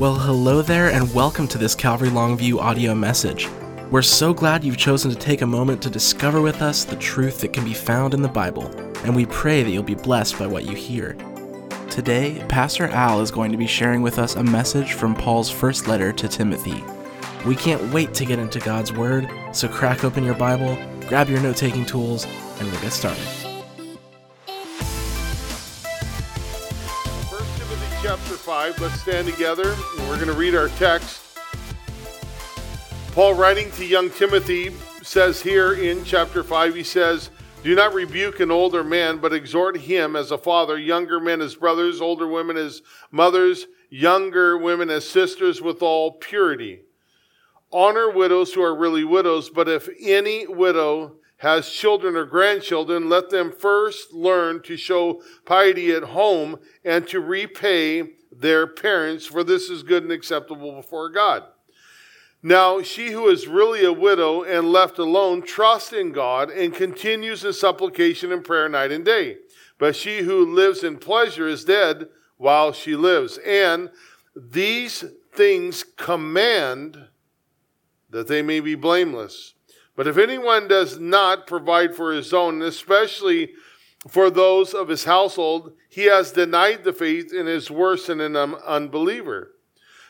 Well, hello there, and welcome to this Calvary Longview audio message. We're so glad you've chosen to take a moment to discover with us the truth that can be found in the Bible, and we pray that you'll be blessed by what you hear. Today, Pastor Al is going to be sharing with us a message from Paul's first letter to Timothy. We can't wait to get into God's Word, so crack open your Bible, grab your note taking tools, and we'll get started. 5. Let's stand together and we're going to read our text. Paul, writing to young Timothy, says here in chapter 5, he says, Do not rebuke an older man, but exhort him as a father, younger men as brothers, older women as mothers, younger women as sisters with all purity. Honor widows who are really widows, but if any widow has children or grandchildren, let them first learn to show piety at home and to repay their parents, for this is good and acceptable before God. Now, she who is really a widow and left alone trusts in God and continues in supplication and prayer night and day. But she who lives in pleasure is dead while she lives. And these things command that they may be blameless. But if anyone does not provide for his own, especially for those of his household, he has denied the faith and is worse than an unbeliever.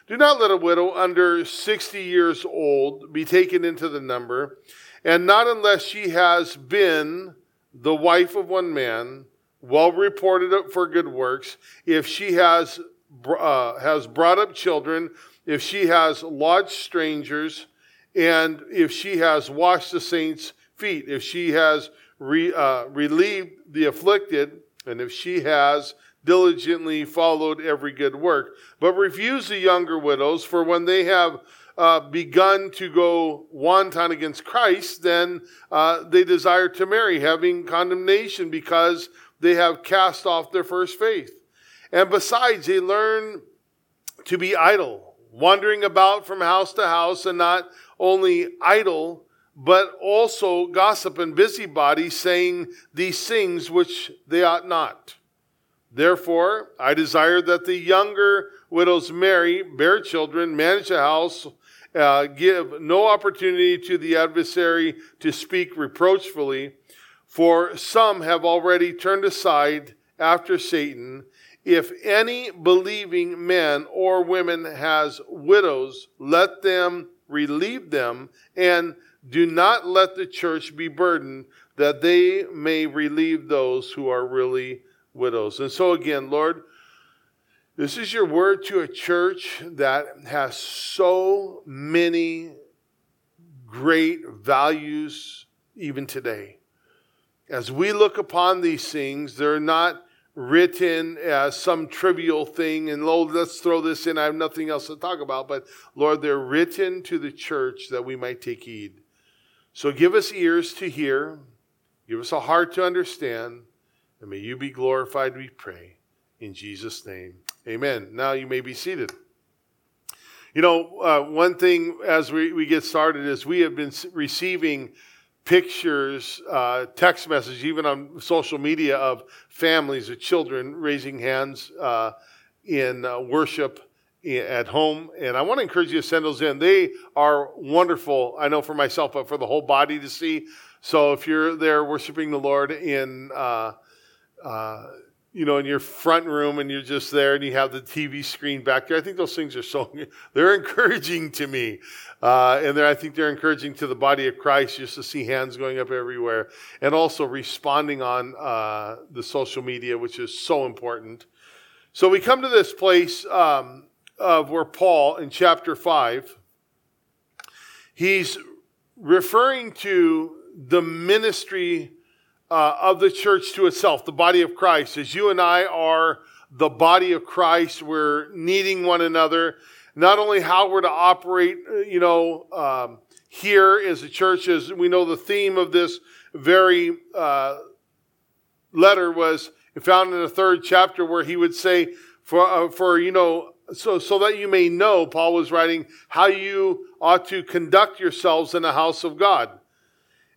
Do not let a widow under 60 years old be taken into the number, and not unless she has been the wife of one man, well reported for good works, if she has, uh, has brought up children, if she has lodged strangers, and if she has washed the saints' feet, if she has re, uh, relieved the afflicted, and if she has diligently followed every good work. But refuse the younger widows, for when they have uh, begun to go wanton against Christ, then uh, they desire to marry, having condemnation because they have cast off their first faith. And besides, they learn to be idle, wandering about from house to house and not only idle, but also gossip and busybody, saying these things which they ought not. Therefore, I desire that the younger widows marry, bear children, manage a house, uh, give no opportunity to the adversary to speak reproachfully, for some have already turned aside after Satan. If any believing man or women has widows, let them relieve them, and do not let the church be burdened, that they may relieve those who are really widows. And so, again, Lord, this is your word to a church that has so many great values even today. As we look upon these things, they're not written as some trivial thing and Lord, let's throw this in. I have nothing else to talk about, but Lord, they're written to the church that we might take heed. So give us ears to hear, give us a heart to understand, and may you be glorified, we pray. In Jesus' name, amen. Now you may be seated. You know, uh, one thing as we, we get started is we have been receiving pictures, uh, text messages, even on social media of families of children raising hands uh, in uh, worship at home. And I want to encourage you to send those in. They are wonderful, I know for myself, but for the whole body to see. So if you're there worshiping the Lord in, uh, uh, you know, in your front room and you're just there and you have the TV screen back there. I think those things are so, they're encouraging to me. Uh, and I think they're encouraging to the body of Christ just to see hands going up everywhere and also responding on uh, the social media, which is so important. So we come to this place um, of where Paul in chapter 5, he's referring to the ministry uh, of the church to itself, the body of Christ. As you and I are the body of Christ, we're needing one another. Not only how we're to operate, uh, you know, um, here as a church, as we know the theme of this very uh, letter was found in the third chapter where he would say, for, uh, for, you know, so, so that you may know, Paul was writing, how you ought to conduct yourselves in the house of God.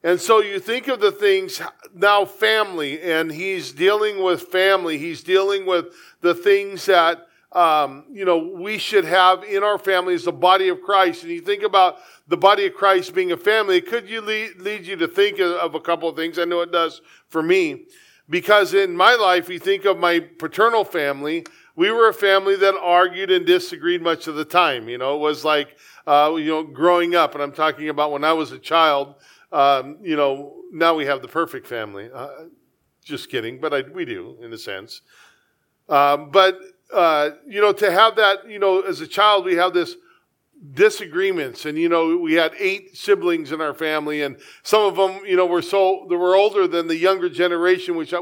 And so you think of the things now, family, and he's dealing with family. He's dealing with the things that um, you know, we should have in our families the body of Christ. And you think about the body of Christ being a family, could you lead, lead you to think of a couple of things? I know it does for me. Because in my life, you think of my paternal family, we were a family that argued and disagreed much of the time. You know, it was like, uh, you know, growing up, and I'm talking about when I was a child, um, you know, now we have the perfect family. Uh, just kidding, but I, we do in a sense. Um, but uh, you know, to have that, you know, as a child, we have this disagreements and you know we had eight siblings in our family and some of them you know were so they were older than the younger generation which I,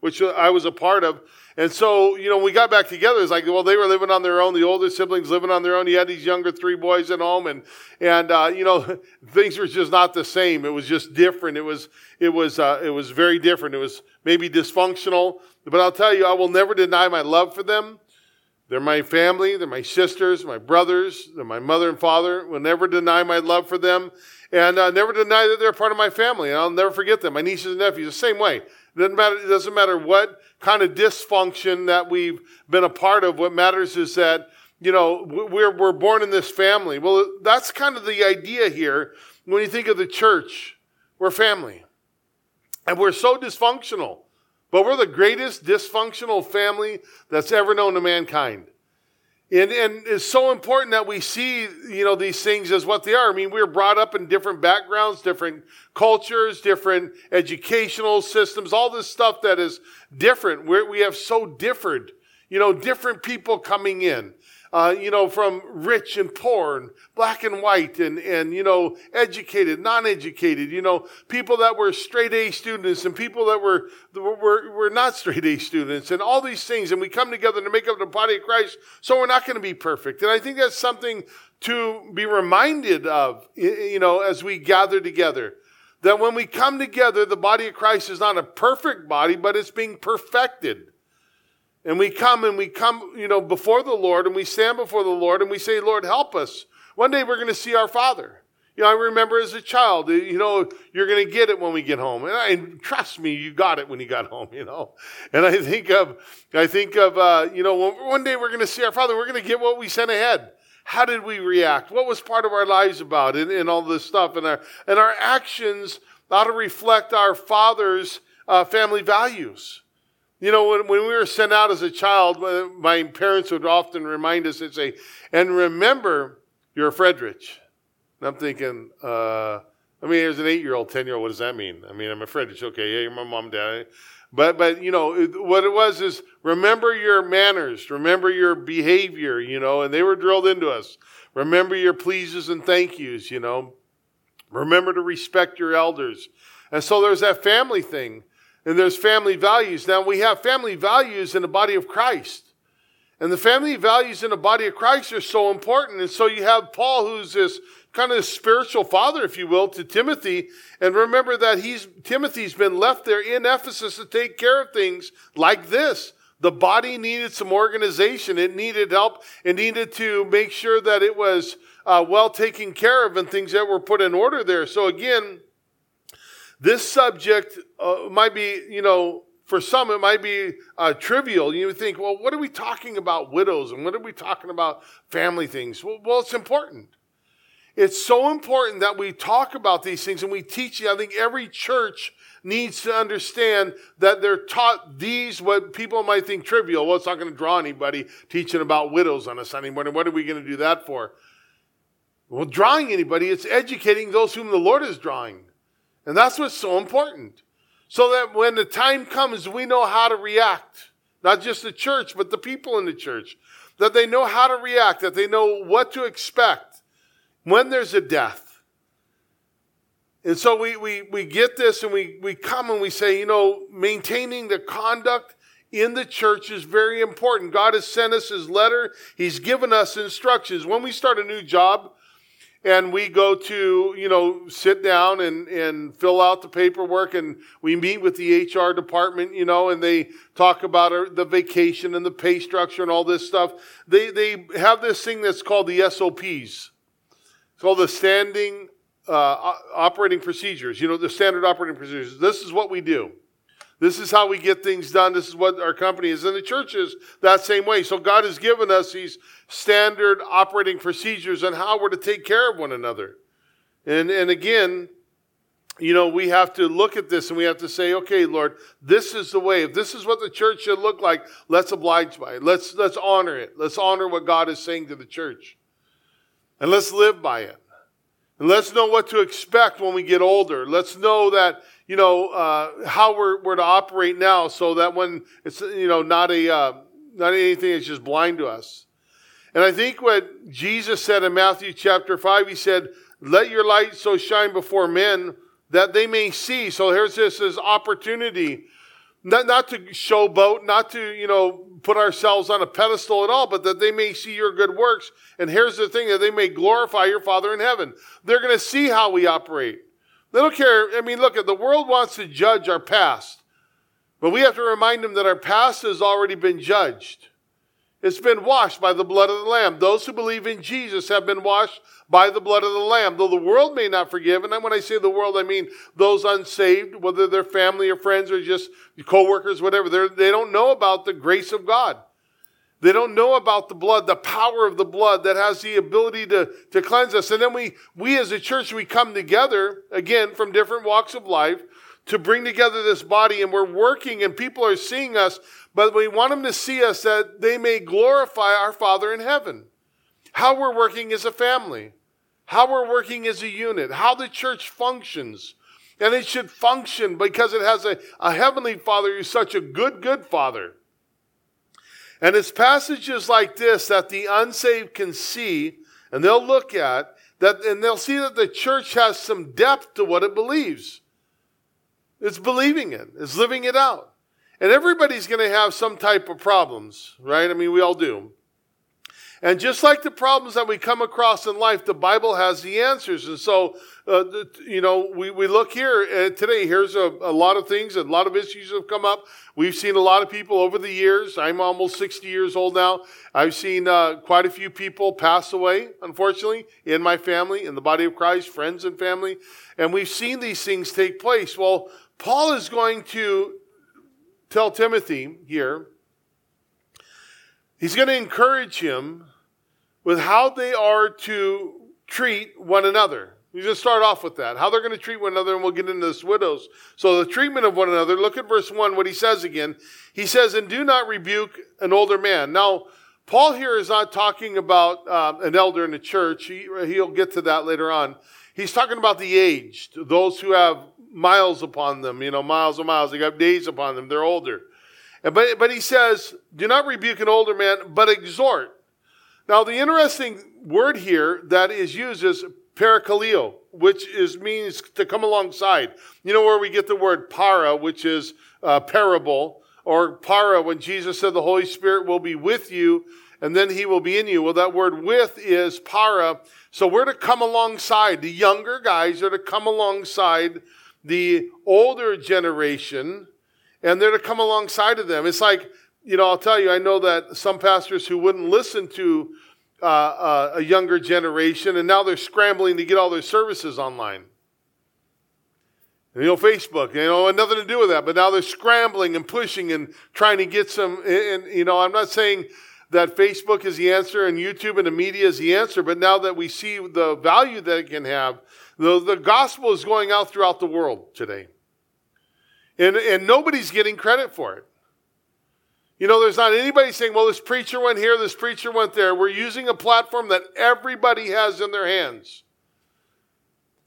which I was a part of and so you know we got back together it's like well they were living on their own the older siblings living on their own he had these younger three boys at home and and uh, you know things were just not the same it was just different it was it was uh, it was very different it was maybe dysfunctional but I'll tell you, I will never deny my love for them. They're my family, they're my sisters, my brothers, they're my mother and father. Will never deny my love for them, and uh, never deny that they're part of my family. And I'll never forget them. My nieces and nephews, the same way. Doesn't matter. It doesn't matter what kind of dysfunction that we've been a part of. What matters is that you know we're we're born in this family. Well, that's kind of the idea here. When you think of the church, we're family, and we're so dysfunctional. But we're the greatest dysfunctional family that's ever known to mankind. And, and it's so important that we see, you know, these things as what they are. I mean, we are brought up in different backgrounds, different cultures, different educational systems, all this stuff that is different. We're, we have so different, you know, different people coming in uh, you know, from rich and poor and black and white and, and, you know, educated, non-educated, you know, people that were straight A students and people that were, were, were not straight A students and all these things. And we come together to make up the body of Christ. So we're not going to be perfect. And I think that's something to be reminded of, you know, as we gather together. That when we come together, the body of Christ is not a perfect body, but it's being perfected. And we come and we come, you know, before the Lord and we stand before the Lord and we say, Lord, help us. One day we're going to see our Father. You know, I remember as a child, you know, you're going to get it when we get home. And, I, and trust me, you got it when you got home, you know. And I think of, I think of, uh, you know, one day we're going to see our Father. We're going to get what we sent ahead. How did we react? What was part of our lives about and, and all this stuff? And our, and our actions ought to reflect our Father's uh, family values. You know, when, when we were sent out as a child, my parents would often remind us and say, and remember, you're a. And I'm thinking, uh, I mean, as an eight year old, 10 year old, what does that mean? I mean, I'm a Fredrich. Okay, yeah, you're my mom, dad. But, but, you know, what it was is remember your manners, remember your behavior, you know, and they were drilled into us. Remember your pleases and thank yous, you know. Remember to respect your elders. And so there's that family thing. And there's family values. Now we have family values in the body of Christ. And the family values in the body of Christ are so important. And so you have Paul, who's this kind of spiritual father, if you will, to Timothy. And remember that he's, Timothy's been left there in Ephesus to take care of things like this. The body needed some organization. It needed help. It needed to make sure that it was uh, well taken care of and things that were put in order there. So again, this subject uh, might be, you know, for some it might be uh, trivial. You think, well, what are we talking about widows and what are we talking about family things? Well, well, it's important. It's so important that we talk about these things and we teach. I think every church needs to understand that they're taught these, what people might think trivial. Well, it's not going to draw anybody teaching about widows on a Sunday morning. What are we going to do that for? Well, drawing anybody, it's educating those whom the Lord is drawing. And that's what's so important. So that when the time comes, we know how to react. Not just the church, but the people in the church. That they know how to react, that they know what to expect when there's a death. And so we, we, we get this and we, we come and we say, you know, maintaining the conduct in the church is very important. God has sent us his letter. He's given us instructions. When we start a new job, and we go to, you know, sit down and, and fill out the paperwork and we meet with the HR department, you know, and they talk about the vacation and the pay structure and all this stuff. They, they have this thing that's called the SOPs. It's called the standing uh, operating procedures, you know, the standard operating procedures. This is what we do. This is how we get things done. This is what our company is. And the church is that same way. So God has given us these standard operating procedures on how we're to take care of one another. And, and again, you know, we have to look at this and we have to say, okay, Lord, this is the way. If this is what the church should look like, let's oblige by it. Let's, let's honor it. Let's honor what God is saying to the church. And let's live by it. And let's know what to expect when we get older. Let's know that you know, uh, how we're, we're to operate now so that when it's, you know, not a, uh, not anything that's just blind to us. And I think what Jesus said in Matthew chapter 5, he said, let your light so shine before men that they may see. So here's this, this opportunity, not, not to showboat, not to, you know, put ourselves on a pedestal at all, but that they may see your good works. And here's the thing, that they may glorify your Father in heaven. They're going to see how we operate. They don't care. I mean, look, the world wants to judge our past, but we have to remind them that our past has already been judged. It's been washed by the blood of the Lamb. Those who believe in Jesus have been washed by the blood of the Lamb. Though the world may not forgive, and when I say the world, I mean those unsaved, whether they're family or friends or just co-workers, whatever. They're, they don't know about the grace of God. They don't know about the blood, the power of the blood that has the ability to, to cleanse us. And then we, we as a church, we come together, again, from different walks of life to bring together this body and we're working and people are seeing us, but we want them to see us that they may glorify our Father in heaven. How we're working as a family, how we're working as a unit, how the church functions. And it should function because it has a, a heavenly Father who's such a good, good Father. And it's passages like this that the unsaved can see and they'll look at that and they'll see that the church has some depth to what it believes. It's believing it, it's living it out. And everybody's going to have some type of problems, right? I mean, we all do. And just like the problems that we come across in life, the Bible has the answers. And so, uh, you know, we, we look here uh, today, here's a, a lot of things, a lot of issues have come up. We've seen a lot of people over the years. I'm almost 60 years old now. I've seen uh, quite a few people pass away, unfortunately, in my family, in the body of Christ, friends and family. And we've seen these things take place. Well, Paul is going to tell Timothy here, he's going to encourage him with how they are to treat one another. We just start off with that. How they're going to treat one another, and we'll get into this widows. So the treatment of one another, look at verse 1, what he says again. He says, And do not rebuke an older man. Now, Paul here is not talking about uh, an elder in the church. He, he'll get to that later on. He's talking about the aged, those who have miles upon them, you know, miles and miles. They got days upon them. They're older. But, but he says, Do not rebuke an older man, but exhort. Now, the interesting word here that is used is parakaleo, which is means to come alongside. You know where we get the word para, which is uh, parable, or para when Jesus said the Holy Spirit will be with you and then he will be in you. Well, that word with is para. So we're to come alongside. The younger guys are to come alongside the older generation and they're to come alongside of them. It's like you know, I'll tell you, I know that some pastors who wouldn't listen to uh, uh, a younger generation, and now they're scrambling to get all their services online. You know, Facebook, you know, nothing to do with that, but now they're scrambling and pushing and trying to get some. And, you know, I'm not saying that Facebook is the answer and YouTube and the media is the answer, but now that we see the value that it can have, the, the gospel is going out throughout the world today. And, and nobody's getting credit for it. You know, there's not anybody saying, well, this preacher went here, this preacher went there. We're using a platform that everybody has in their hands.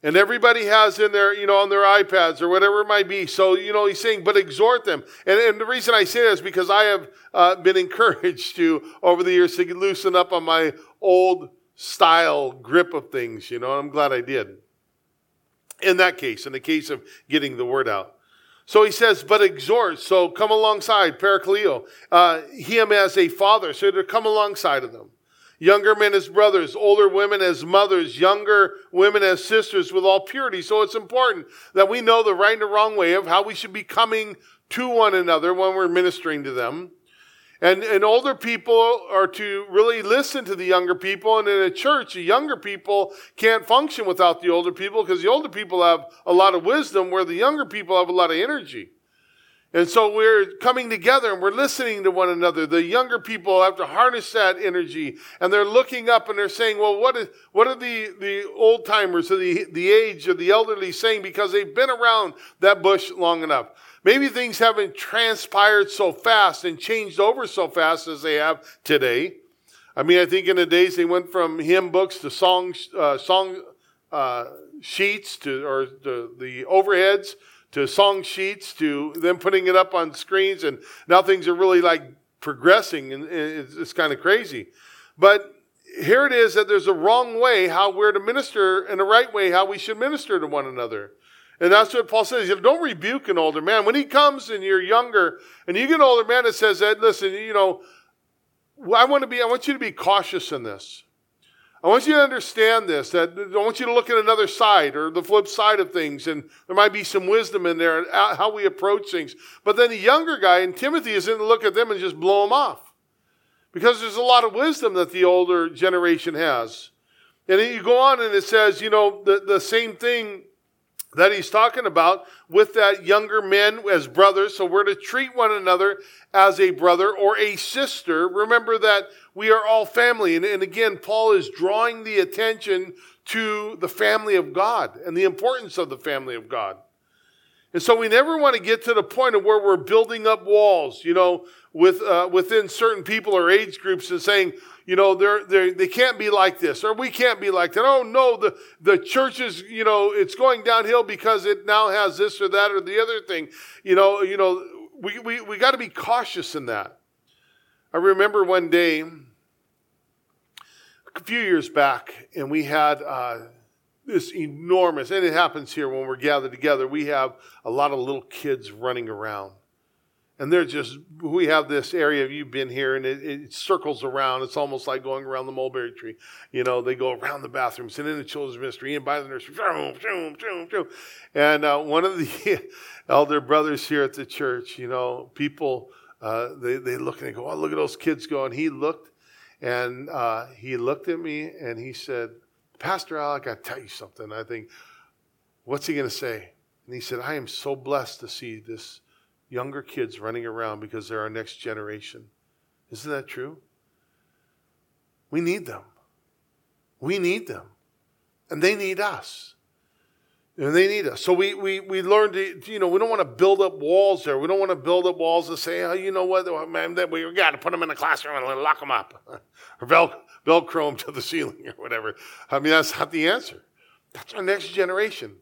And everybody has in their, you know, on their iPads or whatever it might be. So, you know, he's saying, but exhort them. And, and the reason I say that is because I have uh, been encouraged to, over the years, to loosen up on my old style grip of things, you know, I'm glad I did. In that case, in the case of getting the word out. So he says, but exhort. So come alongside, parakaleo, uh, him as a father. So to come alongside of them. Younger men as brothers, older women as mothers, younger women as sisters with all purity. So it's important that we know the right and the wrong way of how we should be coming to one another when we're ministering to them. And, and older people are to really listen to the younger people. And in a church, the younger people can't function without the older people because the older people have a lot of wisdom where the younger people have a lot of energy. And so we're coming together and we're listening to one another. The younger people have to harness that energy and they're looking up and they're saying, well, what, is, what are the, the old timers or the, the age of the elderly saying because they've been around that bush long enough? Maybe things haven't transpired so fast and changed over so fast as they have today. I mean, I think in the days they went from hymn books to song, uh, song uh, sheets to, or the, the overheads to song sheets to them putting it up on screens, and now things are really like progressing, and it's, it's kind of crazy. But here it is that there's a wrong way how we're to minister, and a right way how we should minister to one another. And that's what Paul says. Don't rebuke an older man. When he comes and you're younger, and you get an older man that says that, listen, you know, I want to be, I want you to be cautious in this. I want you to understand this, that I want you to look at another side or the flip side of things, and there might be some wisdom in there, how we approach things. But then the younger guy, and Timothy, is in to look at them and just blow them off. Because there's a lot of wisdom that the older generation has. And you go on and it says, you know, the, the same thing that he's talking about with that younger men as brothers. So we're to treat one another as a brother or a sister. Remember that we are all family. And, and again, Paul is drawing the attention to the family of God and the importance of the family of God. And so we never want to get to the point of where we're building up walls, you know, with, uh, within certain people or age groups and saying, you know, they're, they're, they can't be like this, or we can't be like that. Oh, no, the, the church is, you know, it's going downhill because it now has this or that or the other thing. You know, you know, we, we, we got to be cautious in that. I remember one day, a few years back, and we had uh, this enormous, and it happens here when we're gathered together, we have a lot of little kids running around. And they're just, we have this area, you've been here, and it, it, circles around. It's almost like going around the mulberry tree. You know, they go around the bathrooms and in the children's ministry and by the nursery. And uh, one of the elder brothers here at the church, you know, people, uh, they, they look and they go, oh, look at those kids going he looked and uh, he looked at me and he said, Pastor Al, I got to tell you something. I think, what's he going to say? And he said, I am so blessed to see this younger kids running around because they're our next generation. Isn't that true? We need them. We need them. And they need us. And they need us. So we, we, we learn to, you know, we don't want to build up walls there. We don't want to build up walls and say, oh, you know what, oh, man, we got to put them in the classroom and lock them up. or vel, Velcro them to the ceiling or whatever. I mean, that's not the answer. That's our next generation.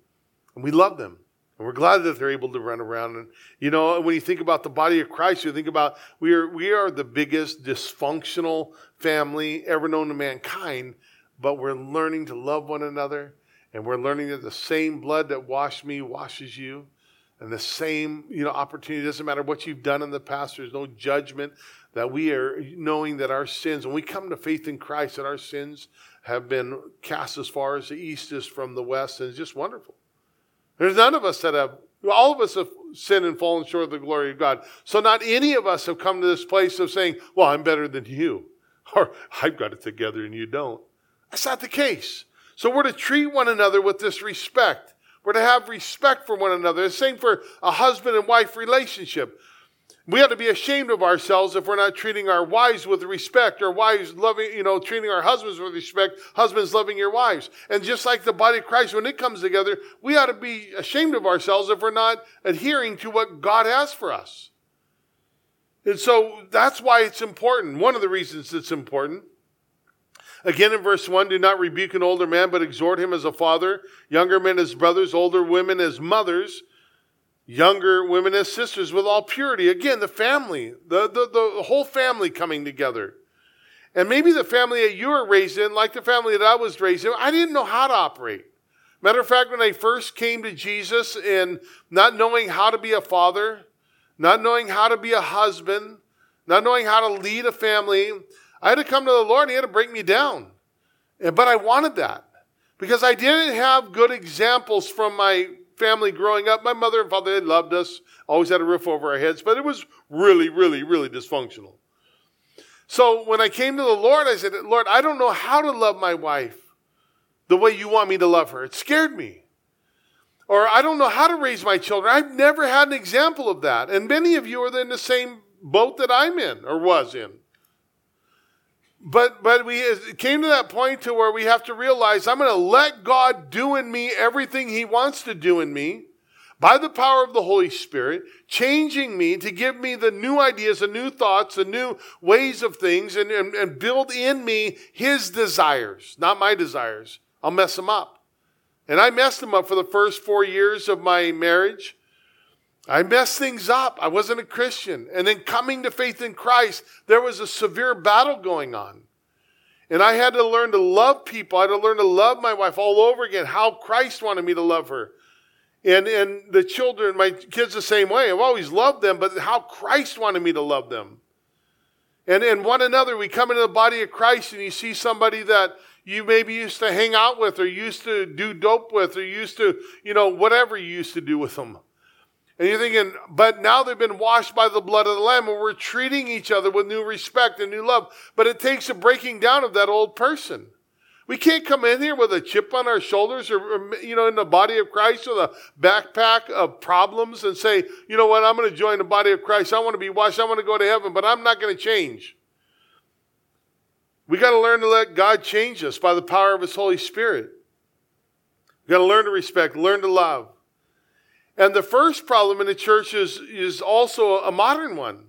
And we love them. And we're glad that they're able to run around. And you know, when you think about the body of Christ, you think about we are we are the biggest dysfunctional family ever known to mankind, but we're learning to love one another, and we're learning that the same blood that washed me washes you. And the same, you know, opportunity doesn't matter what you've done in the past, there's no judgment that we are knowing that our sins, when we come to faith in Christ, that our sins have been cast as far as the east is from the west, and it's just wonderful. There's none of us that have, all of us have sinned and fallen short of the glory of God. So not any of us have come to this place of saying, well, I'm better than you, or I've got it together and you don't. That's not the case. So we're to treat one another with this respect. We're to have respect for one another. The same for a husband and wife relationship. We ought to be ashamed of ourselves if we're not treating our wives with respect, or wives loving, you know, treating our husbands with respect, husbands loving your wives. And just like the body of Christ, when it comes together, we ought to be ashamed of ourselves if we're not adhering to what God has for us. And so that's why it's important. One of the reasons it's important. Again, in verse 1, do not rebuke an older man, but exhort him as a father, younger men as brothers, older women as mothers younger women as sisters with all purity. Again, the family, the, the, the whole family coming together. And maybe the family that you were raised in, like the family that I was raised in, I didn't know how to operate. Matter of fact, when I first came to Jesus and not knowing how to be a father, not knowing how to be a husband, not knowing how to lead a family, I had to come to the Lord and He had to break me down. But I wanted that because I didn't have good examples from my family growing up. My mother and father, they loved us, always had a roof over our heads, but it was really, really, really dysfunctional. So when I came to the Lord, I said, Lord, I don't know how to love my wife the way you want me to love her. It scared me. Or I don't know how to raise my children. I've never had an example of that. And many of you are in the same boat that I'm in or was in. But but we came to that point to where we have to realize I'm going to let God do in me everything he wants to do in me by the power of the Holy Spirit, changing me to give me the new ideas, the new thoughts, the new ways of things, and, and, and build in me his desires, not my desires. I'll mess them up. And I messed them up for the first four years of my marriage. I messed things up. I wasn't a Christian. And then coming to faith in Christ, there was a severe battle going on. And I had to learn to love people. I had to learn to love my wife all over again, how Christ wanted me to love her. And, and the children, my kids, the same way. I've always loved them, but how Christ wanted me to love them. And, and one another, we come into the body of Christ and you see somebody that you maybe used to hang out with or used to do dope with or used to, you know, whatever you used to do with them. And you're thinking, but now they've been washed by the blood of the Lamb and we're treating each other with new respect and new love. But it takes a breaking down of that old person. We can't come in here with a chip on our shoulders or, you know, in the body of Christ with a backpack of problems and say, you know what, I'm going to join the body of Christ. I want to be washed. I want to go to heaven, but I'm not going to change. We got to learn to let God change us by the power of His Holy Spirit. We got to learn to respect, learn to love. And the first problem in the church is, is also a modern one.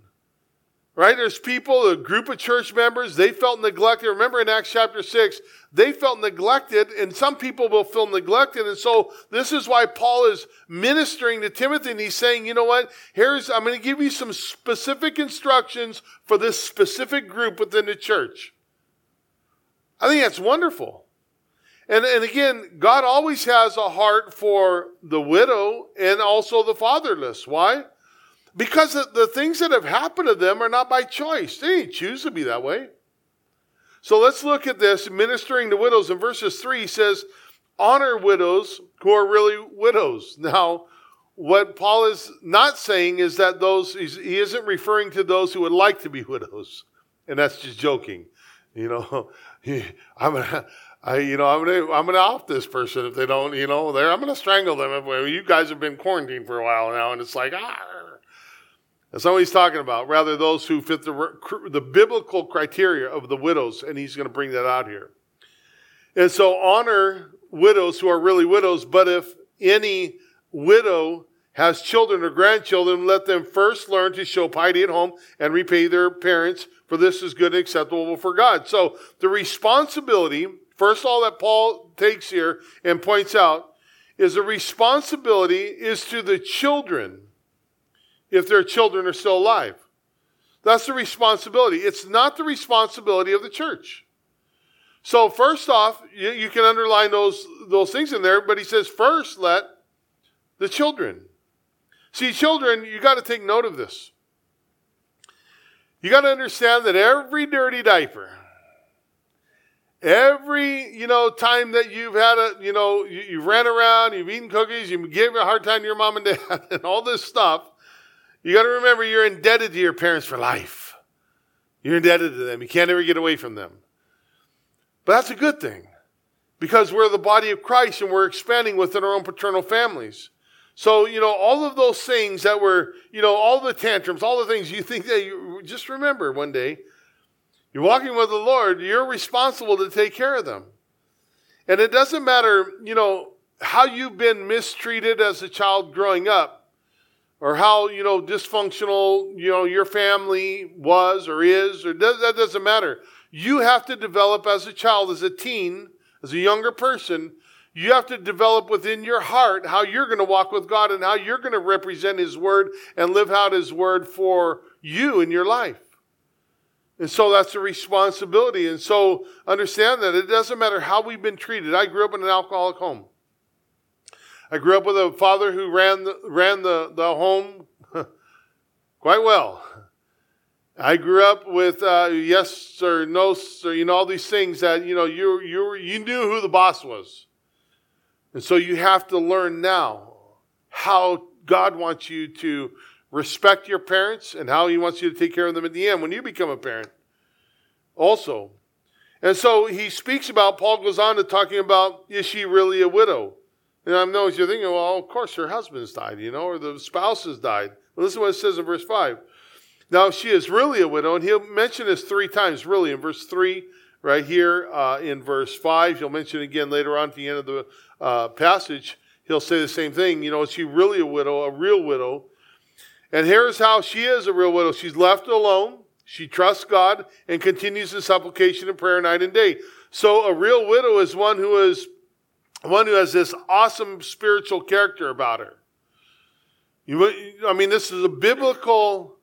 Right? There's people, a group of church members, they felt neglected. Remember in Acts chapter 6, they felt neglected, and some people will feel neglected. And so this is why Paul is ministering to Timothy, and he's saying, you know what? Here's, I'm going to give you some specific instructions for this specific group within the church. I think that's wonderful. And, and again, God always has a heart for the widow and also the fatherless. Why? Because the things that have happened to them are not by choice. They didn't choose to be that way. So let's look at this ministering to widows. In verses 3, he says, Honor widows who are really widows. Now, what Paul is not saying is that those, he isn't referring to those who would like to be widows. And that's just joking. You know, I'm I, you know, I'm gonna, I'm gonna off this person if they don't, you know, there, I'm gonna strangle them. You guys have been quarantined for a while now, and it's like, ah, that's not what he's talking about. Rather, those who fit the, the biblical criteria of the widows, and he's to bring that out here. And so, honor widows who are really widows, but if any widow has children or grandchildren, let them first learn to show piety at home and repay their parents, for this is good and acceptable for God. So, the responsibility, first of all, that Paul takes here and points out, is the responsibility is to the children if their children are still alive. That's the responsibility. It's not the responsibility of the church. So, first off, you, you, can underline those, those things in there, but he says, first, let the children. See, children, you got to take note of this. You got to understand that every dirty diaper, every you know time that you've had a you know you, you ran around, you've eaten cookies, you gave a hard time to your mom and dad, and all this stuff, you got to remember you're indebted to your parents for life. You're indebted to them. You can't ever get away from them. But that's a good thing because we're the body of Christ and we're expanding within our own paternal families. So, you know, all of those things that were, you know, all the tantrums, all the things you think that you just remember one day, you're walking with the Lord, you're responsible to take care of them. And it doesn't matter, you know, how you've been mistreated as a child growing up or how you know dysfunctional you know your family was or is or does, that doesn't matter you have to develop as a child as a teen as a younger person you have to develop within your heart how you're going to walk with god and how you're going to represent his word and live out his word for you in your life and so that's a responsibility. And so understand that it doesn't matter how we've been treated. I grew up in an alcoholic home. I grew up with a father who ran the, ran the, the home quite well. I grew up with uh, yes or no or you know all these things that you know you you you knew who the boss was, and so you have to learn now how God wants you to respect your parents and how He wants you to take care of them at the end when you become a parent. Also, and so he speaks about Paul goes on to talking about is she really a widow? And I know you're thinking, well, of course her husband's died, you know, or the spouse has died. Well, listen to what it says in verse 5. Now she is really a widow, and he'll mention this three times, really, in verse 3, right here, uh, in verse 5. He'll mention again later on at the end of the uh, passage. He'll say the same thing. You know, is she really a widow, a real widow? And here's how she is a real widow. She's left alone. She trusts God and continues in supplication and prayer night and day. So a real widow is one who is one who has this awesome spiritual character about her. You, I mean, this is a biblical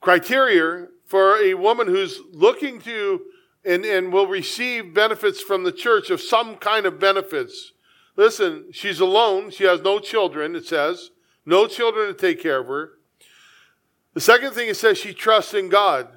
criteria for a woman who's looking to and, and will receive benefits from the church of some kind of benefits. Listen, she's alone. She has no children, it says. No children to take care of her. The second thing it says she trusts in God.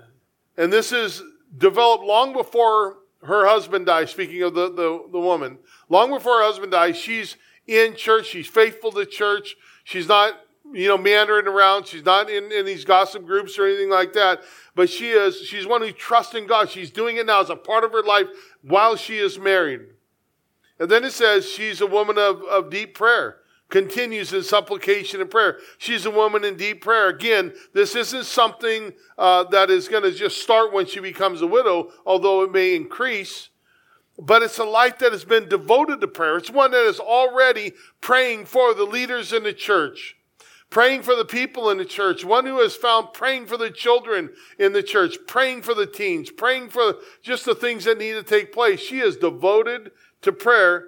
And this is developed long before her husband dies, speaking of the, the, the woman. Long before her husband dies, she's in church. She's faithful to church. She's not, you know, meandering around. She's not in, in these gossip groups or anything like that. But she is, she's one who trusts in God. She's doing it now as a part of her life while she is married. And then it says she's a woman of, of deep prayer continues in supplication and prayer. She's a woman in deep prayer. Again, this isn't something uh, that is going to just start when she becomes a widow, although it may increase. But it's a life that has been devoted to prayer. It's one that is already praying for the leaders in the church, praying for the people in the church, one who has found praying for the children in the church, praying for the teens, praying for just the things that need to take place. She is devoted to prayer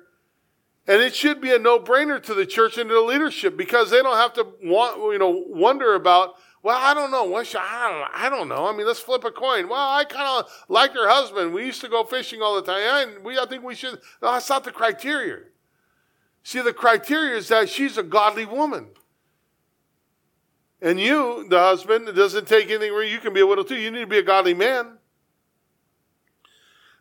and it should be a no-brainer to the church and to the leadership because they don't have to want, you know, wonder about, well, I don't know. What should, I, don't, I don't know. I mean, let's flip a coin. Well, I kind of like her husband. We used to go fishing all the time. And we, I think we should. No, that's not the criteria. See, the criteria is that she's a godly woman. And you, the husband, it doesn't take anything where you can be a widow too. You need to be a godly man.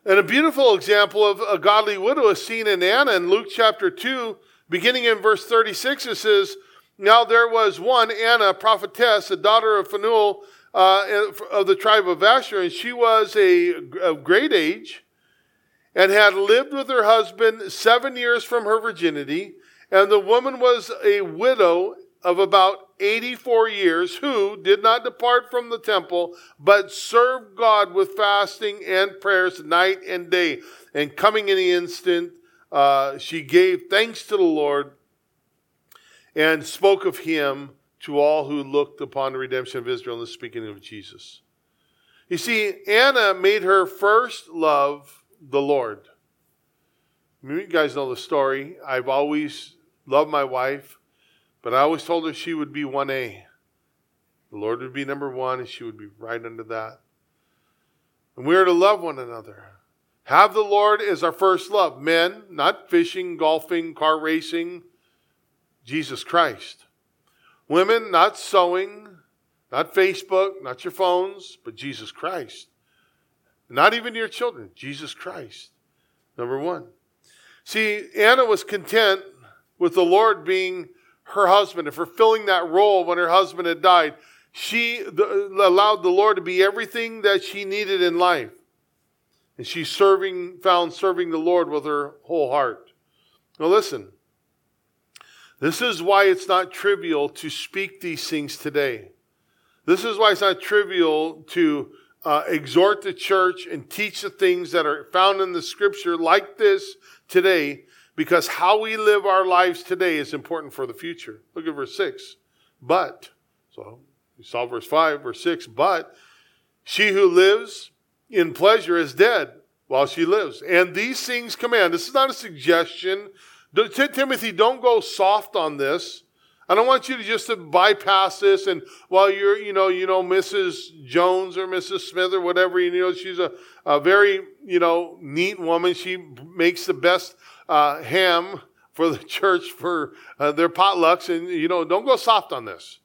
And a beautiful example of a godly widow is seen in Anna in Luke chapter 2, beginning in verse 36. It says, Now there was one, Anna, prophetess, a daughter of Phanuel uh, of the tribe of Asher, and she was a, of great age and had lived with her husband seven years from her virginity. And the woman was a widow of about 84 years who did not depart from the temple, but served God with fasting and prayers night and day. And coming in the instant, uh, she gave thanks to the Lord and spoke of him to all who looked upon the redemption of Israel and the speaking of Jesus. You see, Anna made her first love the Lord. You guys know the story. I've always loved my wife. But I always told her she would be 1A. The Lord would be number one, and she would be right under that. And we are to love one another. Have the Lord as our first love. Men, not fishing, golfing, car racing, Jesus Christ. Women, not sewing, not Facebook, not your phones, but Jesus Christ. Not even your children, Jesus Christ. Number one. See, Anna was content with the Lord being her husband and fulfilling that role when her husband had died. She allowed the Lord to be everything that she needed in life. And she serving, found serving the Lord with her whole heart. Now listen, this is why it's not trivial to speak these things today. This is why it's not trivial to uh, exhort the church and teach the things that are found in the scripture like this today because how we live our lives today is important for the future. Look at verse 6. But, so you saw verse 5, verse 6, but she who lives in pleasure is dead while she lives. And these things command. This is not a suggestion. Timothy, don't go soft on this. I don't want you to just to bypass this and while you're, you know, you know, Mrs. Jones or Mrs. Smith or whatever, you know, she's a, a very, you know, neat woman. She makes the best uh, ham for the church for uh, their potlucks, and you know, don't go soft on this.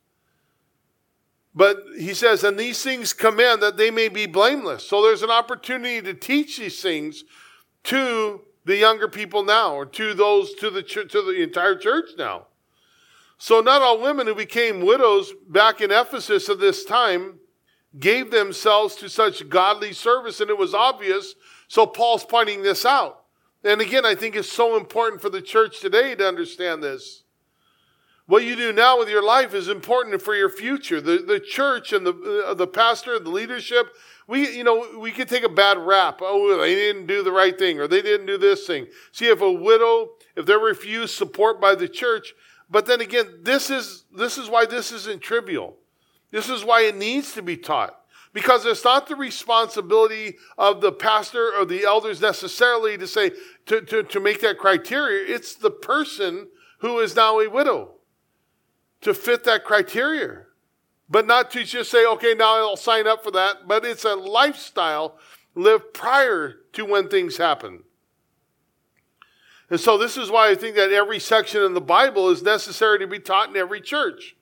But he says, and these things command that they may be blameless. So there's an opportunity to teach these things to the younger people now, or to those to the to the entire church now. So not all women who became widows back in Ephesus at this time gave themselves to such godly service, and it was obvious. So Paul's pointing this out And again, I think it's so important for the church today to understand this. What you do now with your life is important for your future. The, the church and the, uh, the pastor, the leadership, we, you know, we could take a bad rap. Oh, they didn't do the right thing or they didn't do this thing. See, if a widow, if they're refused support by the church, but then again, this is, this is why this isn't trivial. This is why it needs to be taught. Because it's not the responsibility of the pastor or the elders necessarily to say, to, to, to make that criteria. It's the person who is now a widow to fit that criteria. But not to just say, okay, now I'll sign up for that. But it's a lifestyle lived prior to when things happen. And so this is why I think that every section in the Bible is necessary to be taught in every church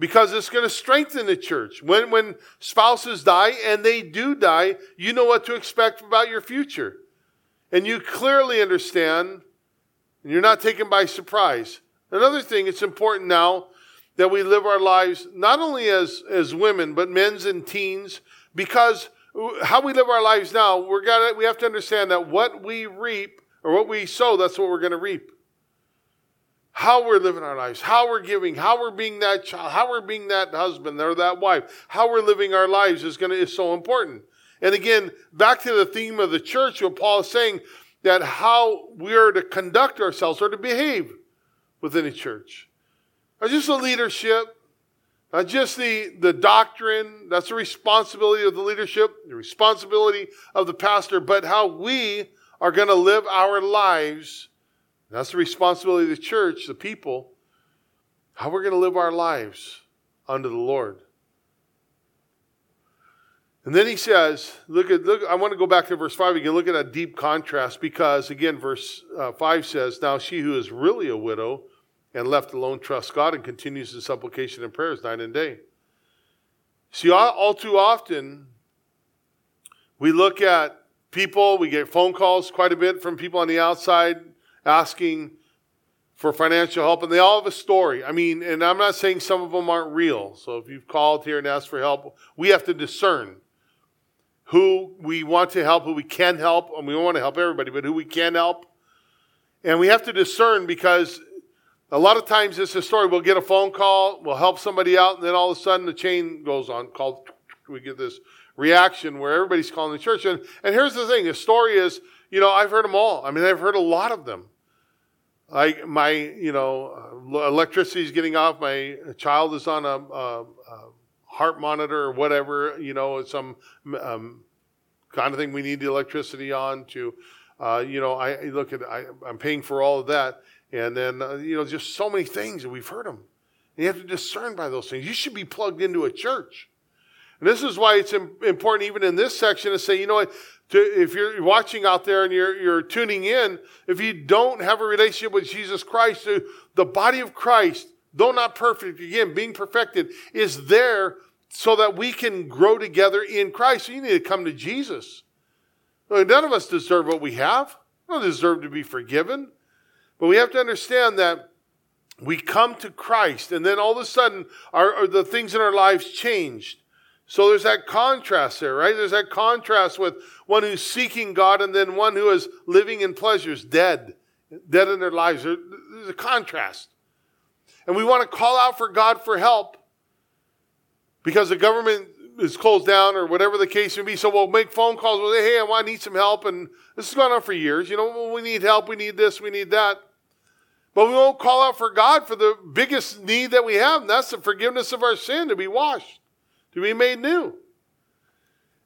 because it's going to strengthen the church. When, when spouses die, and they do die, you know what to expect about your future. And you clearly understand, and you're not taken by surprise. Another thing, it's important now that we live our lives not only as, as women, but men's and teens, because how we live our lives now, we're gotta, we have to understand that what we reap or what we sow, that's what we're going to reap how we're living our lives, how we're giving, how we're being that child, how we're being that husband or that wife, how we're living our lives is going to is so important. And again, back to the theme of the church, what Paul is saying that how we are to conduct ourselves or to behave within a church. Not just the leadership, not just the, the doctrine, that's the responsibility of the leadership, the responsibility of the pastor, but how we are going to live our lives that's the responsibility of the church, the people, how we're going to live our lives under the Lord. And then he says, look at, look, I want to go back to verse 5 again, look at a deep contrast because, again, verse uh, 5 says, Now she who is really a widow and left alone trusts God and continues in supplication and prayers night and day. See, all, all too often, we look at people, we get phone calls quite a bit from people on the outside asking for financial help, and they all have a story. I mean, and I'm not saying some of them aren't real. So if you've called here and asked for help, we have to discern who we want to help, who we can help, and we don't want to help everybody, but who we can help. And we have to discern because a lot of times it's a story. We'll get a phone call, we'll help somebody out, and then all of a sudden the chain goes on. Called, we get this reaction where everybody's calling the church. And, and here's the thing: the story is you know, I've heard them all. I mean, I've heard a lot of them. Like my, you know, electricity is getting off. My child is on a, a, a heart monitor or whatever, you know, some um, kind of thing we need the electricity on to, uh, you know, I look at, I, am paying for all of that. And then, uh, you know, just so many things that we've heard them. And you have to discern by those things. You should be plugged into a church. And this is why it's important, even in this section, to say, you know what, to, if you're watching out there and you're, you're tuning in, if you don't have a relationship with Jesus Christ, the body of Christ, though not perfect, again, being perfected, is there so that we can grow together in Christ. So you need to come to Jesus. None of us deserve what we have. We don't deserve to be forgiven. But we have to understand that we come to Christ, and then all of a sudden, our, our the things in our lives changed. So there's that contrast there, right? There's that contrast with one who's seeking God and then one who is living in pleasures, dead, dead in their lives. There's a contrast. And we want to call out for God for help because the government is closed down or whatever the case may be. So we'll make phone calls. We'll say, hey, I need some help. And this has gone on for years. You know, we need help. We need this. We need that. But we won't call out for God for the biggest need that we have, and that's the forgiveness of our sin to be washed to be made new.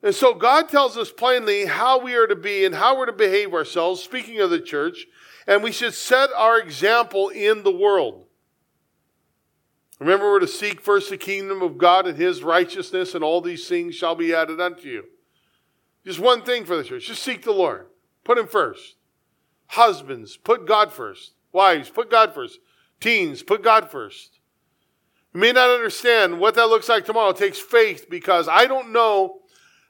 And so God tells us plainly how we are to be and how we're to behave ourselves, speaking of the church, and we should set our example in the world. Remember, we're to seek first the kingdom of God and his righteousness, and all these things shall be added unto you. Just one thing for the church just seek the Lord, put him first. Husbands, put God first. Wives, put God first. Teens, put God first. You may not understand what that looks like tomorrow. It takes faith because I don't know,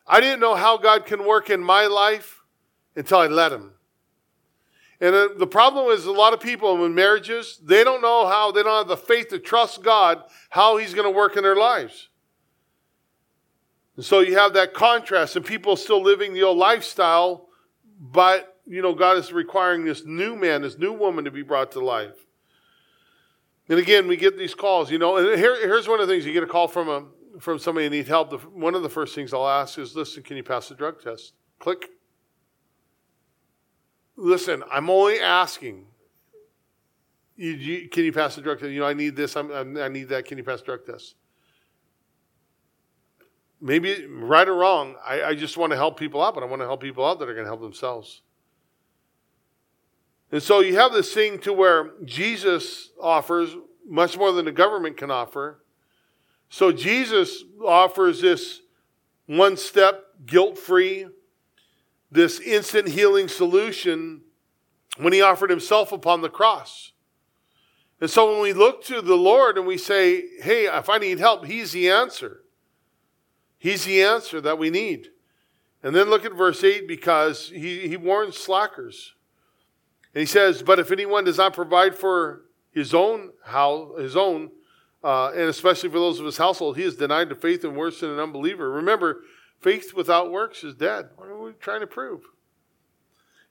I didn't know how God can work in my life until I let Him. And uh, the problem is a lot of people in marriages, they don't know how, they don't have the faith to trust God, how He's going to work in their lives. And so you have that contrast, and people still living the old lifestyle, but you know, God is requiring this new man, this new woman to be brought to life. And again, we get these calls, you know, and here, here's one of the things you get a call from a from somebody who needs help. The, one of the first things I'll ask is, listen, can you pass the drug test? Click. Listen, I'm only asking. You, you, can you pass the drug test? You know, I need this. I'm, I'm, i need that. Can you pass the drug test? Maybe right or wrong, I, I just want to help people out, but I want to help people out that are going to help themselves. And so you have this thing to where Jesus offers much more than the government can offer. So Jesus offers this one step, guilt free, this instant healing solution when he offered himself upon the cross. And so when we look to the Lord and we say, hey, if I need help, he's the answer. He's the answer that we need. And then look at verse 8 because he, he warns slackers. And he says, But if anyone does not provide for his own house, his own, uh, and especially for those of his household, he is denied the faith and worse than an unbeliever. Remember, faith without works is dead. What are we trying to prove?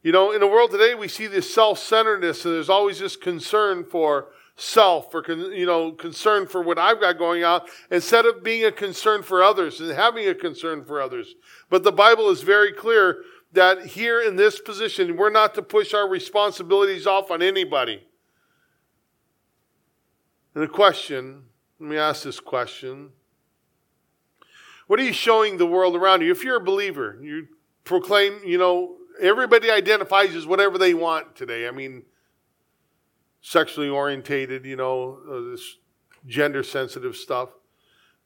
You know, in the world today, we see this self centeredness, and there's always this concern for self or you know concern for what I've got going on instead of being a concern for others and having a concern for others. But the Bible is very clear that here in this position, we're not to push our responsibilities off on anybody. And the question, let me ask this question. What are you showing the world around you? If you're a believer, you proclaim, you know, everybody identifies as whatever they want today. I mean, sexually orientated, you know, uh, this gender sensitive stuff.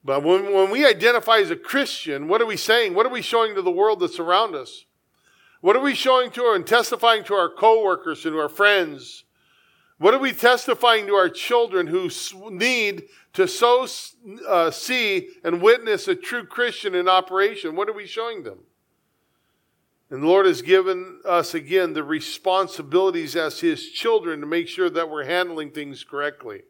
But when, when we identify as a Christian, what are we saying? What are we showing to the world that's around us? What are we showing to her and testifying to our coworkers and to our friends? What are we testifying to our children who need to so uh, see and witness a true Christian in operation? What are we showing them? And the Lord has given us again the responsibilities as His children to make sure that we're handling things correctly.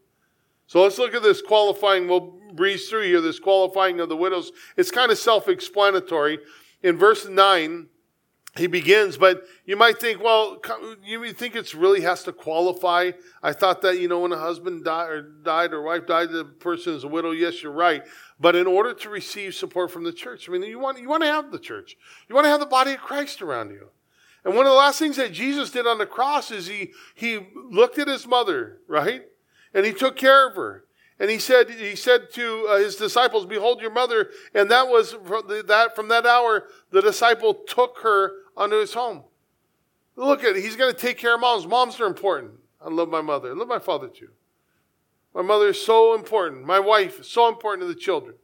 So let's look at this qualifying. We'll breeze through here, this qualifying of the widows. It's kind of self explanatory. In verse 9, he begins, but you might think, well, you think it really has to qualify. I thought that, you know, when a husband died or, died or wife died, the person is a widow. Yes, you're right. But in order to receive support from the church, I mean, you want, you want to have the church. You want to have the body of Christ around you. And one of the last things that Jesus did on the cross is he, he looked at his mother, right? And he took care of her. And he said, he said to uh, his disciples, behold your mother. And that was from that, from that hour, the disciple took her onto his home. Look at it. He's going to take care of moms. Moms are important. I love my mother. I love my father too. My mother is so important. My wife is so important to the children.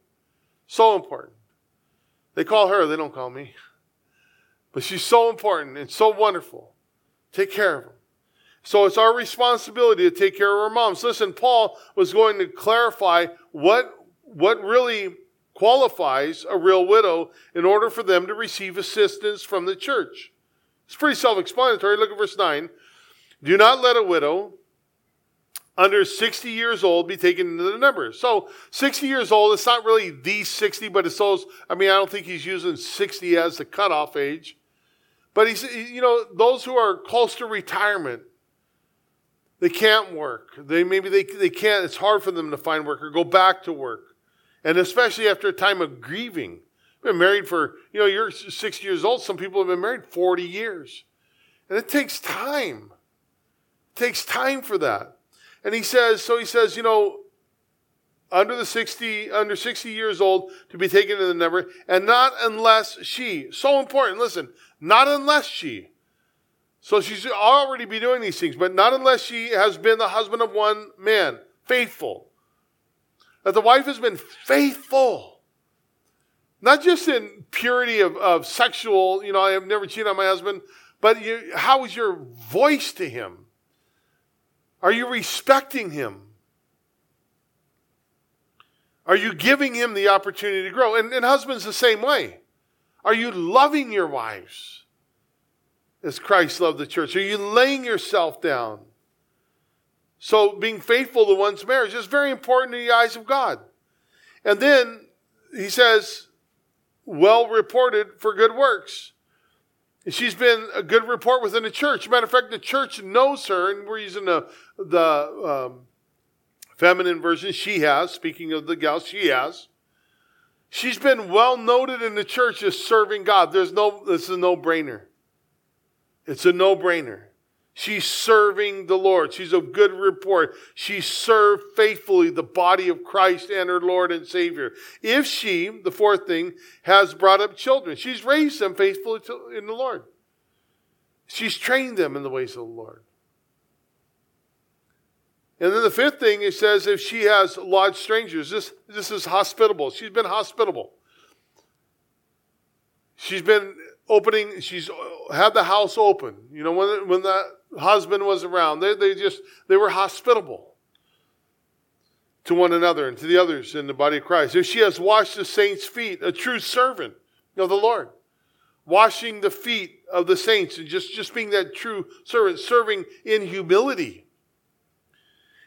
So important. They call her, they don't call me. But she's so important and so wonderful. Take care of them. So it's our responsibility to take care of our moms. Listen, Paul was going to clarify what, what really qualifies a real widow in order for them to receive assistance from the church. It's pretty self explanatory. Look at verse 9. Do not let a widow under 60 years old be taken into the number. So 60 years old, it's not really the 60, but it's those, I mean, I don't think he's using 60 as the cutoff age. But he's, you know, those who are close to retirement, they can't work. They maybe they, they can't, it's hard for them to find work or go back to work. And especially after a time of grieving. Been married for, you know, you're 60 years old. Some people have been married 40 years. And it takes time. It takes time for that. And he says, so he says, you know, under the 60, under 60 years old to be taken to the number, and not unless she, so important, listen, not unless she, so she's already be doing these things, but not unless she has been the husband of one man, faithful. That the wife has been faithful. Not just in purity of, of sexual, you know, I have never cheated on my husband, but you, how is your voice to him? Are you respecting him? Are you giving him the opportunity to grow? And, and husbands, the same way. Are you loving your wives? As Christ loved the church? Are you laying yourself down? So, being faithful to one's marriage is very important in the eyes of God. And then he says, well reported for good works. She's been a good report within the church. Matter of fact, the church knows her, and we're using the, the um, feminine version she has. Speaking of the gal, she has. She's been well noted in the church as serving God. There's no, this is a no brainer. It's a no brainer. She's serving the Lord. She's of good report. She served faithfully the body of Christ and her Lord and Savior. If she, the fourth thing, has brought up children, she's raised them faithfully in the Lord. She's trained them in the ways of the Lord. And then the fifth thing, it says if she has lodged strangers, this, this is hospitable. She's been hospitable. She's been opening, she's had the house open. You know, when, when that husband was around, they, they just, they were hospitable to one another and to the others in the body of Christ. If she has washed the saints' feet, a true servant of the Lord, washing the feet of the saints and just, just being that true servant, serving in humility.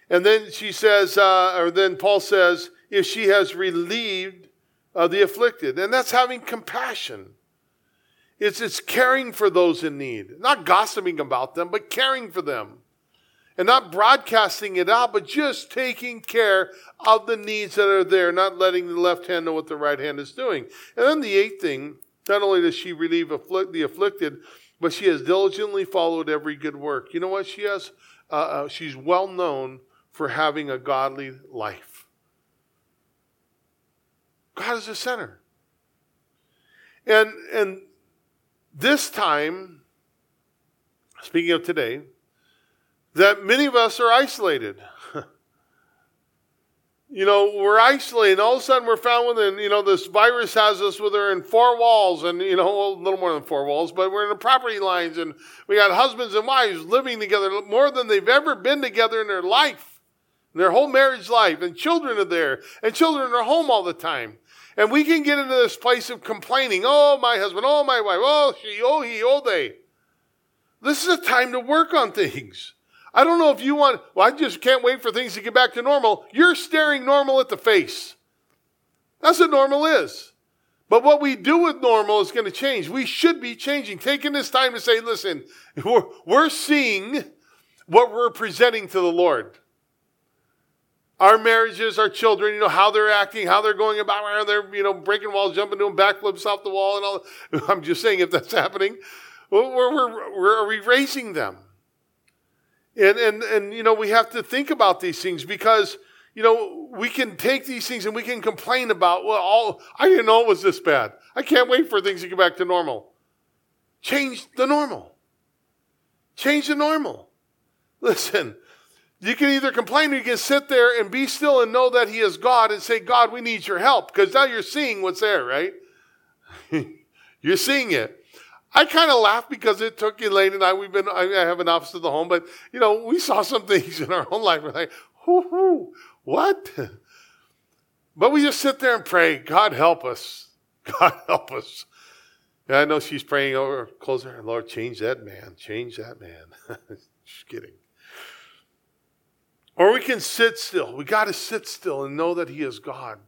And then she says, uh, or then Paul says, if she has relieved uh, the afflicted, and that's having compassion it's, it's caring for those in need, not gossiping about them, but caring for them. And not broadcasting it out, but just taking care of the needs that are there, not letting the left hand know what the right hand is doing. And then the eighth thing, not only does she relieve afflict, the afflicted, but she has diligently followed every good work. You know what? She has, uh, uh, she's well known for having a godly life. God is the center. And, and this time, speaking of today, that many of us are isolated. you know, we're isolated. All of a sudden, we're found within, you know, this virus has us whether in four walls and, you know, a little more than four walls, but we're in the property lines and we got husbands and wives living together more than they've ever been together in their life, in their whole marriage life. And children are there and children are home all the time. And we can get into this place of complaining. Oh, my husband. Oh, my wife. Oh, she. Oh, he. Oh, they. This is a time to work on things. I don't know if you want, well, I just can't wait for things to get back to normal. You're staring normal at the face. That's what normal is. But what we do with normal is going to change. We should be changing, taking this time to say, listen, we're, we're seeing what we're presenting to the Lord our marriages, our children, you know, how they're acting, how they're going about, how they're, you know, breaking walls, jumping, doing backflips off the wall and all. I'm just saying if that's happening, we're, we're, we're, are we raising them? And, and, and, you know, we have to think about these things because, you know, we can take these things and we can complain about, well, all, I didn't know it was this bad. I can't wait for things to get back to normal. Change the normal. Change the normal. Listen, you can either complain or you can sit there and be still and know that He is God and say, God, we need your help. Because now you're seeing what's there, right? you're seeing it. I kind of laugh because it took Elaine and I, we've been, I have an office at the home, but, you know, we saw some things in our own life. We're like, whoo, hoo, what? But we just sit there and pray, God help us. God help us. And I know she's praying over, close her, Lord, change that man, change that man. just kidding. Or we can sit still. We got to sit still and know that He is God.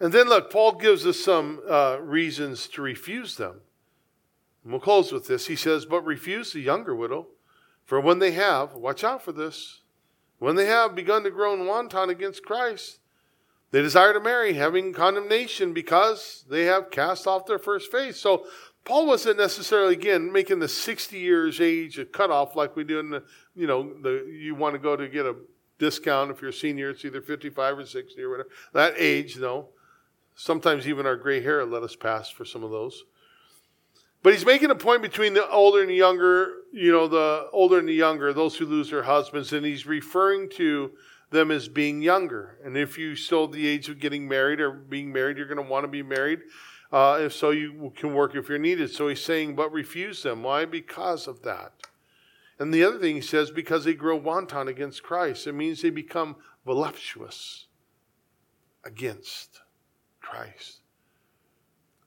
And then look, Paul gives us some uh, reasons to refuse them. And we'll close with this. He says, But refuse the younger widow, for when they have, watch out for this, when they have begun to grow in wanton against Christ, they desire to marry, having condemnation because they have cast off their first faith. So Paul wasn't necessarily, again, making the 60 years age a cutoff like we do in the, you know, the, you want to go to get a discount if you're a senior, it's either 55 or 60 or whatever. That age, though. Sometimes even our gray hair let us pass for some of those. But he's making a point between the older and the younger, you know, the older and the younger, those who lose their husbands, and he's referring to them as being younger. And if you still the age of getting married or being married, you're going to want to be married. Uh, if so, you can work if you're needed. So he's saying, but refuse them. Why? Because of that. And the other thing he says, because they grow wanton against Christ. It means they become voluptuous against Christ.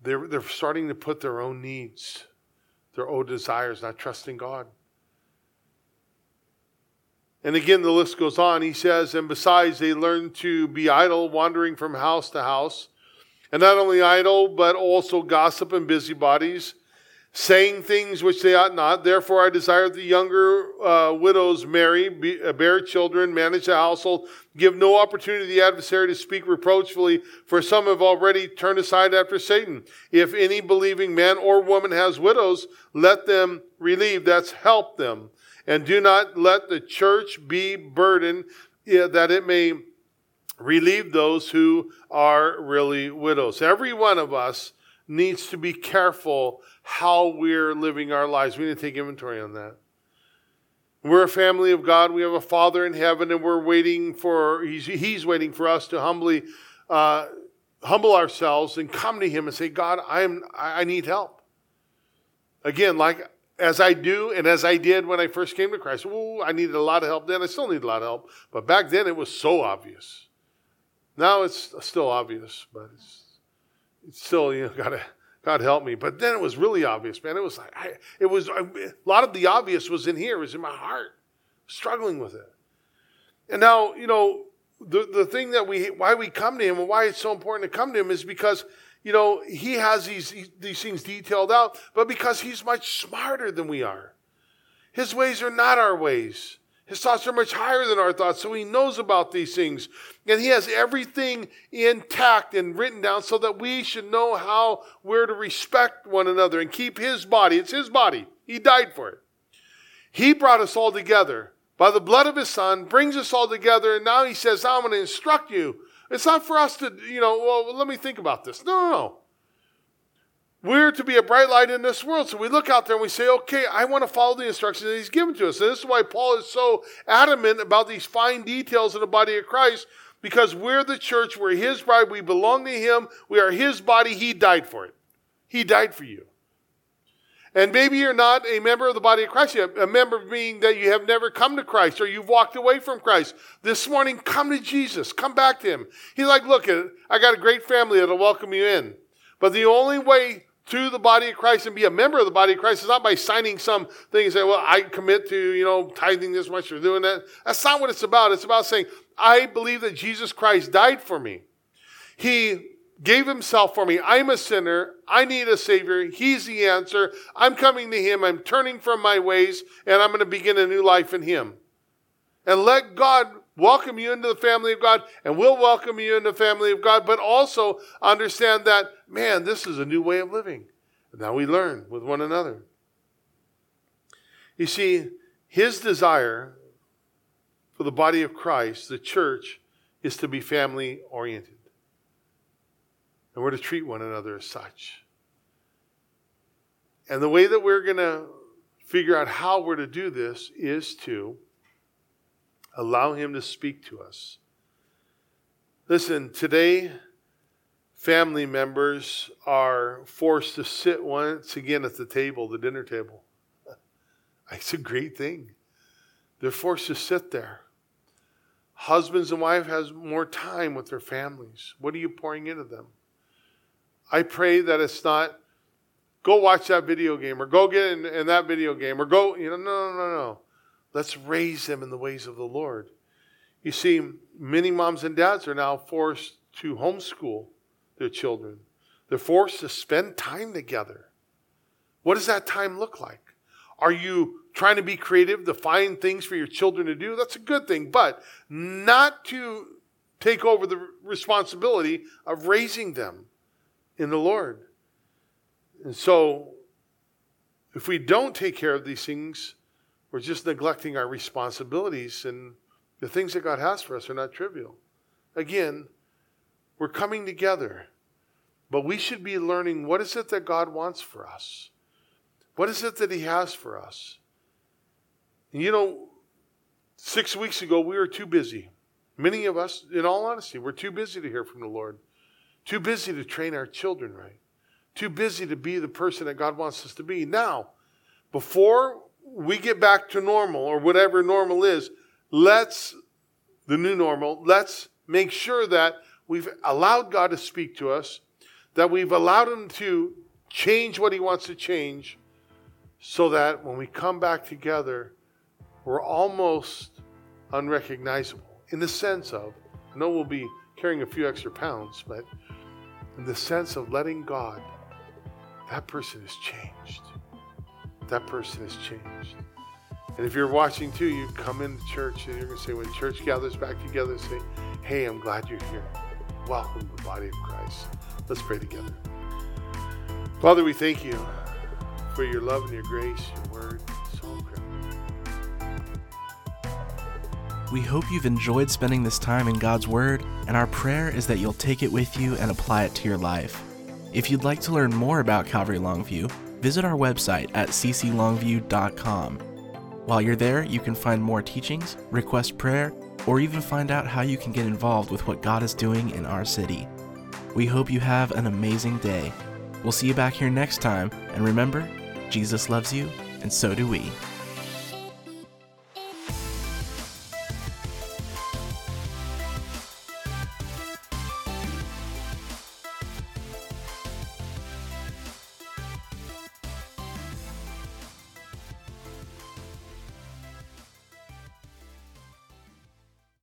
They're, they're starting to put their own needs, their own desires, not trusting God. And again, the list goes on. He says, and besides, they learn to be idle, wandering from house to house and not only idle, but also gossip and busybodies, saying things which they ought not. Therefore, I desire the younger uh, widows marry, be, uh, bear children, manage the household, give no opportunity to the adversary to speak reproachfully, for some have already turned aside after Satan. If any believing man or woman has widows, let them relieve. That's help them. And do not let the church be burdened, that it may relieve those who are really widows. Every one of us needs to be careful how we're living our lives. We need to take inventory on that. We're a family of God. We have a Father in heaven, and we're waiting for, He's, he's waiting for us to humbly uh, humble ourselves and come to Him and say, God, I'm, I need help. Again, like as I do and as I did when I first came to Christ, ooh, I needed a lot of help then. I still need a lot of help. But back then it was so obvious. Now it's still obvious, but it's, it's still, you know, gotta, God help me. But then it was really obvious, man. It was like, I, it was, a lot of the obvious was in here, was in my heart, struggling with it. And now, you know, the, the thing that we, why we come to him and why it's so important to come to him is because, you know, he has these, these things detailed out, but because he's much smarter than we are. His ways are not our ways. His thoughts are much higher than our thoughts, so he knows about these things. And he has everything intact and written down so that we should know how we're to respect one another and keep his body. It's his body. He died for it. He brought us all together by the blood of his son, brings us all together, and now he says, I'm going to instruct you. It's not for us to, you know, well, let me think about this. No, no, no. We're to be a bright light in this world. So we look out there and we say, okay, I want to follow the instructions that he's given to us. And this is why Paul is so adamant about these fine details in the body of Christ, because we're the church, we're his bride, we belong to him, we are his body, he died for it. He died for you. And maybe you're not a member of the body of Christ yet, a member being that you have never come to Christ or you've walked away from Christ. This morning, come to Jesus. Come back to him. He's like, look, I got a great family that'll welcome you in. But the only way to the body of Christ and be a member of the body of Christ is not by signing some thing and say, well, I commit to, you know, tithing this much or doing that. That's not what it's about. It's about saying, I believe that Jesus Christ died for me. He gave himself for me. I'm a sinner. I need a savior. He's the answer. I'm coming to him. I'm turning from my ways and I'm going to begin a new life in him. And let God welcome you into the family of God, and we'll welcome you into the family of God, but also understand that, man, this is a new way of living. And now we learn with one another. You see, his desire for the body of Christ, the church, is to be family oriented. And we're to treat one another as such. And the way that we're going to figure out how we're to do this is to Allow Him to speak to us. Listen, today, family members are forced to sit once again at the table, the dinner table. It's a great thing. They're forced to sit there. Husbands and wives has more time with their families. What are you pouring into them? I pray that it's not go watch that video game or go get in, in that video game or go, you know, no, no, no, no. Let's raise them in the ways of the Lord. You see, many moms and dads are now forced to homeschool their children. They're forced to spend time together. What does that time look like? Are you trying to be creative to find things for your children to do? That's a good thing, but not to take over the responsibility of raising them in the Lord. And so, if we don't take care of these things, we're just neglecting our responsibilities, and the things that God has for us are not trivial. Again, we're coming together, but we should be learning what is it that God wants for us? What is it that He has for us? And you know, six weeks ago, we were too busy. Many of us, in all honesty, we're too busy to hear from the Lord, too busy to train our children right, too busy to be the person that God wants us to be. Now, before we get back to normal or whatever normal is, let's, the new normal, let's make sure that we've allowed God to speak to us, that we've allowed Him to change what He wants to change, so that when we come back together, we're almost unrecognizable in the sense of, I know we'll be carrying a few extra pounds, but in the sense of letting God, that person is changed. that person is changed. And if you're watching too, you come into church and you're going to say, when church gathers back together, say, Hey, I'm glad you're here. Welcome the body of Christ. Let's pray together. Father, we thank you for your love and your grace, your word. So incredible. We hope you've enjoyed spending this time in God's Word, and our prayer is that you'll take it with you and apply it to your life. If you'd like to learn more about Calvary Longview, visit our website at cclongview.com. While you're there, you can find more teachings, request prayer, or even find out how you can get involved with what God is doing in our city. We hope you have an amazing day. We'll see you back here next time, and remember, Jesus loves you, and so do we.